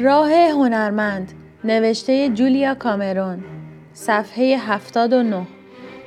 راه هنرمند نوشته جولیا کامرون صفحه 79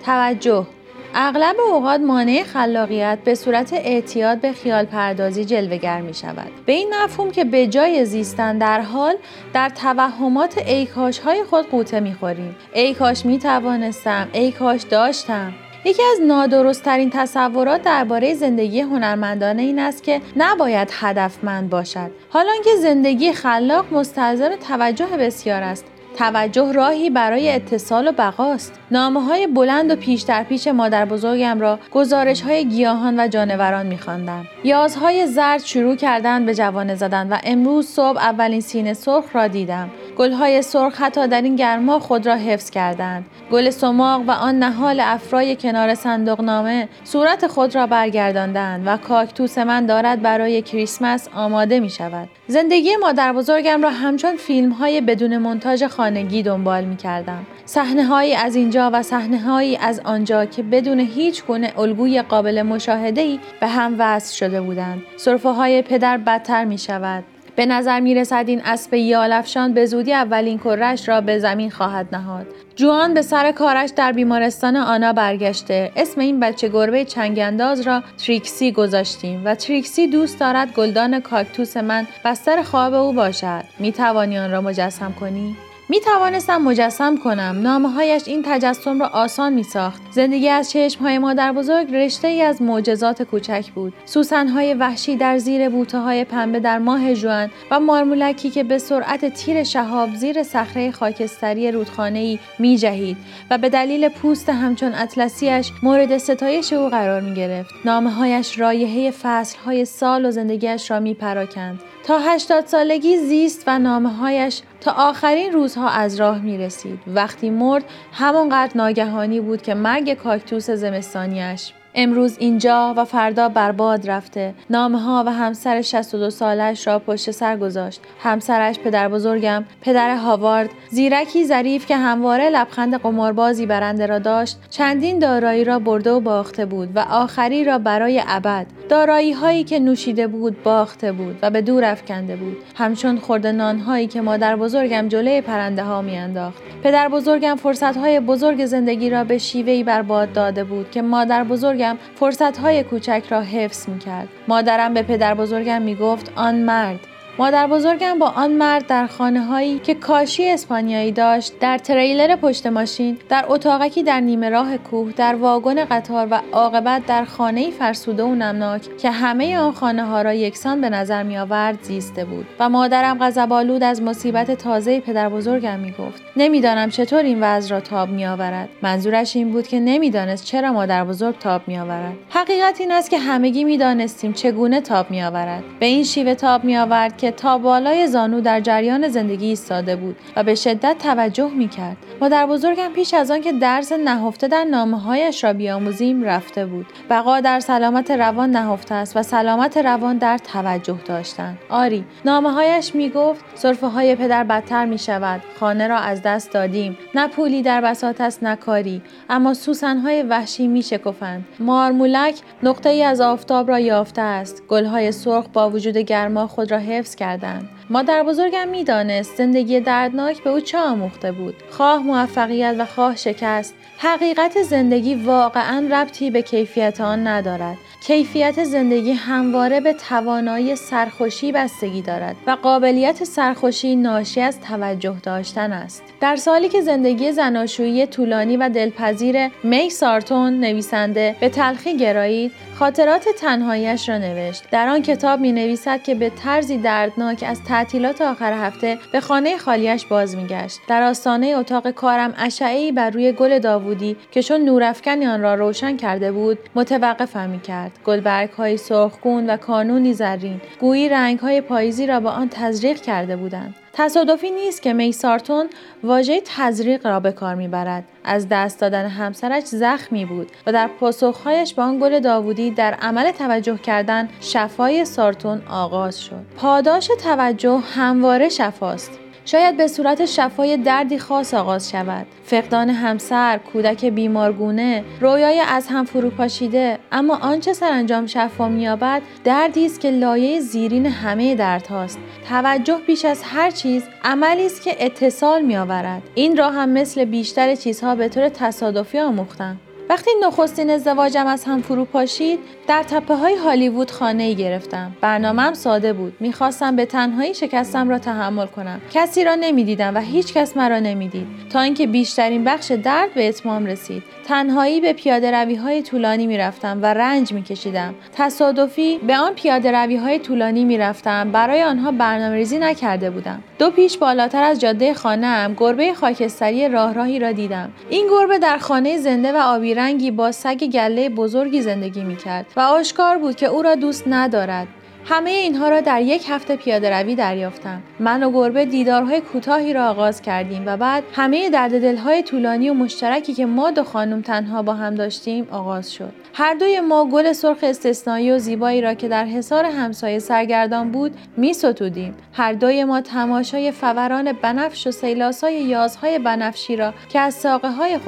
توجه اغلب اوقات مانع خلاقیت به صورت اعتیاد به خیال پردازی جلوگر می شود. به این مفهوم که به جای زیستن در حال در توهمات ایکاش های خود قوطه می خوریم. ای کاش می توانستم، ای کاش داشتم. یکی از نادرستترین تصورات درباره زندگی هنرمندانه این است که نباید هدفمند باشد. حالا که زندگی خلاق مستلزم توجه بسیار است. توجه راهی برای اتصال و بقاست. نامه های بلند و پیش در پیش مادر بزرگم را گزارش های گیاهان و جانوران میخواندم. یازهای زرد شروع کردن به جوانه زدن و امروز صبح اولین سینه سرخ را دیدم. گلهای سرخ حتی در این گرما خود را حفظ کردند. گل سماق و آن نهال افرای کنار صندوق نامه صورت خود را برگرداندند و کاکتوس من دارد برای کریسمس آماده می شود زندگی مادر بزرگم را همچون فیلم های بدون منتاج خانگی دنبال می کردم صحنه هایی از اینجا و صحنه هایی از آنجا که بدون هیچ گونه الگوی قابل مشاهده ای به هم وصل شده بودند. صرفه های پدر بدتر می شود به نظر می رسد این اسب یالفشان به زودی اولین کرش را به زمین خواهد نهاد. جوان به سر کارش در بیمارستان آنا برگشته. اسم این بچه گربه چنگنداز را تریکسی گذاشتیم و تریکسی دوست دارد گلدان کاکتوس من بستر خواب او باشد. می توانی آن را مجسم کنی؟ می توانستم مجسم کنم. نامه هایش این تجسم را آسان می ساخت زندگی از چشم های مادر بزرگ رشته ای از معجزات کوچک بود. سوسن های وحشی در زیر بوته های پنبه در ماه جوان و مارمولکی که به سرعت تیر شهاب زیر صخره خاکستری رودخانه ای می جهید و به دلیل پوست همچون اطلسیش مورد ستایش او قرار می گرفت نامه هایش رایحه فصل های سال و زندگیش را می پراکند تا هشتاد سالگی زیست و نامه هایش تا آخرین روزها از راه می رسید. وقتی مرد همانقدر ناگهانی بود که مرگ کاکتوس زمستانیش امروز اینجا و فردا برباد رفته. نامه ها و همسر 62 سالش را پشت سر گذاشت. همسرش پدر بزرگم پدر هاوارد زیرکی ظریف که همواره لبخند قماربازی برنده را داشت چندین دارایی را برده و باخته بود و آخری را برای ابد. دارایی هایی که نوشیده بود باخته بود و به دور افکنده بود. همچون خورده نان هایی که مادر بزرگم جلوی پرنده ها میانداخت. پدر بزرگم فرصت های بزرگ زندگی را به شیوهی برباد داده بود که مادر بزرگ بزرگم فرصت های کوچک را حفظ می کرد. مادرم به پدر بزرگم می گفت آن مرد مادر بزرگم با آن مرد در خانه هایی که کاشی اسپانیایی داشت در تریلر پشت ماشین در اتاقکی در نیمه راه کوه در واگن قطار و عاقبت در خانه فرسوده و نمناک که همه آن خانه ها را یکسان به نظر می آورد زیسته بود. و مادرم غضبآلود از مصیبت تازه پدر بزرگم می گفت نمی‌دانم چطور این وضع را تاب می آورد منظورش این بود که نمی‌دانست چرا مادر بزرگ تاب می آورد حقیقت این است که همگی می دانستیم چگونه تاب می آورد به این شیوه تاب می آورد که تا بالای زانو در جریان زندگی ایستاده بود و به شدت توجه می کرد. مادر بزرگم پیش از آن که درس نهفته در نامه هایش را بیاموزیم رفته بود. بقا در سلامت روان نهفته است و سلامت روان در توجه داشتن. آری، نامه هایش می گفت صرفه های پدر بدتر می شود. خانه را از دست دادیم. نه پولی در بساط است نه کاری. اما سوسن های وحشی می شکفند. مارمولک نقطه ای از آفتاب را یافته است. گل های سرخ با وجود گرما خود را حفظ کردند. مادر بزرگم می‌دانست زندگی دردناک به او چه آموخته بود. خواه موفقیت و خواه شکست. حقیقت زندگی واقعا ربطی به کیفیت آن ندارد. کیفیت زندگی همواره به توانایی سرخوشی بستگی دارد و قابلیت سرخوشی ناشی از توجه داشتن است. در سالی که زندگی زناشویی طولانی و دلپذیر می سارتون نویسنده به تلخی گرایید، خاطرات تنهایش را نوشت. در آن کتاب می نویسد که به طرزی دردناک از تعطیلات آخر هفته به خانه خالیش باز می گشت. در آستانه اتاق کارم اشعهای بر روی گل داوودی که چون نورافکنی آن را روشن کرده بود متوقفم می کرد. گلبرگ های سرخگون و کانونی زرین گویی رنگ های پاییزی را به آن تزریق کرده بودند. تصادفی نیست که میسارتون واژه تزریق را به کار می‌برد. از دست دادن همسرش زخمی بود و در پاسخهایش به آن گل داوودی در عمل توجه کردن شفای سارتون آغاز شد. پاداش توجه همواره شفاست. شاید به صورت شفای دردی خاص آغاز شود. فقدان همسر کودک بیمارگونه رویای از هم فروپاشیده اما آنچه سرانجام شفا مییابد دردی است که لایه زیرین همه دردهاست توجه بیش از هر چیز عملی است که اتصال میآورد. این را هم مثل بیشتر چیزها به طور تصادفی آموختم وقتی نخستین ازدواجم از هم فرو پاشید در تپه های هالیوود خانه ای گرفتم برنامهم ساده بود. می‌خواستم به تنهایی شکستم را تحمل کنم. کسی را نمی‌دیدم و هیچ کس مرا نمی‌دید. تا اینکه بیشترین بخش درد به اتمام رسید. تنهایی به پیاده روی های طولانی می‌رفتم و رنج میکشیدم. تصادفی به آن پیاده روی های طولانی می‌رفتم. برای آنها برنامه ریزی نکرده بودم. دو پیش بالاتر از جاده خانهام گربه خاکستری راه راهی را دیدم. این گربه در خانه زنده و آبی رنگی با سگ گله بزرگی زندگی می‌کرد و آشکار بود که او را دوست ندارد. همه اینها را در یک هفته پیاده روی دریافتم. من و گربه دیدارهای کوتاهی را آغاز کردیم و بعد همه درد دلهای طولانی و مشترکی که ما دو خانم تنها با هم داشتیم آغاز شد. هر دوی ما گل سرخ استثنایی و زیبایی را که در حصار همسایه سرگردان بود می ستودیم. هر دوی ما تماشای فوران بنفش و سیلاسای یازهای بنفشی را که از ساقه های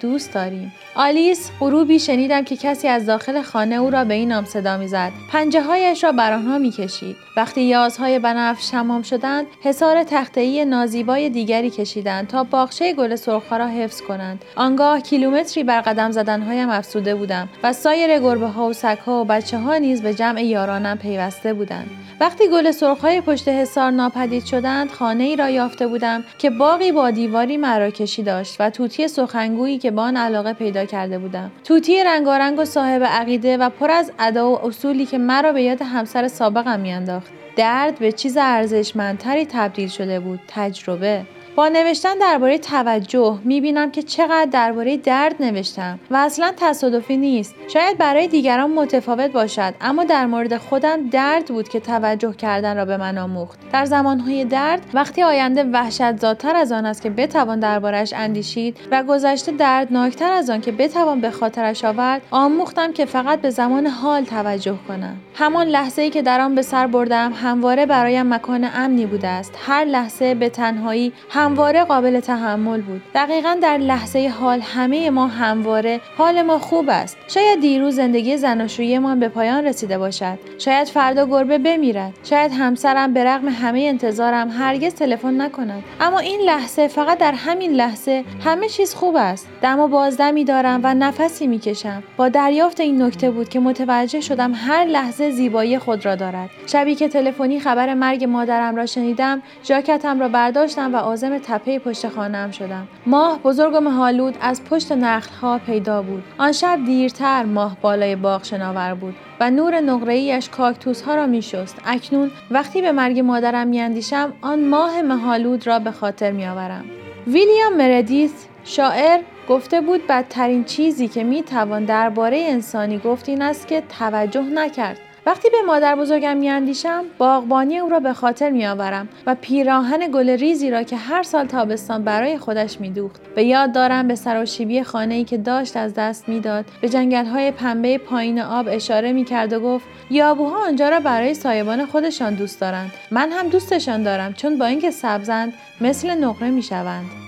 دوست داریم. آلیس غروبی شنیدم که کسی از داخل خانه او را به این نام صدا می‌زد. پنجه هایش را بر آنها می‌کشید. وقتی یازهای بنفش تمام شدند حصار تختهای نازیبای دیگری کشیدند تا باغچه گل سرخها را حفظ کنند. آنگاه کیلومتری بر قدم زدنهایم افسوده بودم و سایر گربه ها و سگها و بچه ها نیز به جمع یارانم پیوسته بودند. وقتی گل سرخهای پشت حصار ناپدید شدند خانه ای را یافته بودم که باقی با دیواری مراکشی داشت و توتی سخنگویی که با آن علاقه پیدا کرده بودم. توتی رنگارنگ و صاحب عقیده و پر از ادا و اصولی که مرا به یاد همسر سابقم میانداخت. درد به چیز ارزشمندتری تبدیل شده بود. تجربه. با نوشتن درباره توجه می‌بینم که چقدر درباره درد نوشتم و اصلا تصادفی نیست. شاید برای دیگران متفاوت باشد اما در مورد خودم درد بود که توجه کردن را به من آموخت. در زمانهای درد وقتی آینده وحشت زادتر از آن است که بتوان دربارش اندیشید و گذشته دردناکتر از آن که بتوان به خاطرش آورد آموختم که فقط به زمان حال توجه کنم. همان لحظه ای که در آن به سر بردم همواره برایم مکان امنی بوده است. هر لحظه به تنهایی هم همواره قابل تحمل بود. دقیقا در لحظه حال همه ما همواره حال ما خوب است. شاید دیروز زندگی زناشوییمان به پایان رسیده باشد. شاید فردا گربه بمیرد. شاید همسرم به رغم همه انتظارم هرگز تلفن نکند. اما این لحظه فقط در همین لحظه همه چیز خوب است. دم و بازدمی دارم و نفسی می‌کشم. با دریافت این نکته بود که متوجه شدم هر لحظه زیبایی خود را دارد. شبی که تلفنی خبر مرگ مادرم را شنیدم ژاکتم را برداشتم و عازم تپه پشت خانم شدم. ماه بزرگ و مهالود از پشت ها پیدا بود. آن شب دیرتر ماه بالای باغ شناور بود و نور نقره‌ایش کاکتوس ها را میشست. اکنون وقتی به مرگ مادرم میاندیشم آن ماه مهالود را به خاطر میآورم. ویلیام مردیث شاعر گفته بود بدترین چیزی که می توان درباره انسانی گفت این است که توجه نکرد. وقتی به مادر بزرگم میاندیشم باغبانی او را به خاطر میآورم و پیراهن گل ریزی را که هر سال تابستان برای خودش میدوخت. به یاد دارم به سراشیبی خانه ای که داشت از دست می‌داد. به جنگل های پنبه پایین آب اشاره می‌کرد و گفت یابوها آنجا را برای سایبان خودشان دوست دارند. من هم دوستشان دارم چون با اینکه سبزند مثل نقره می‌شوند.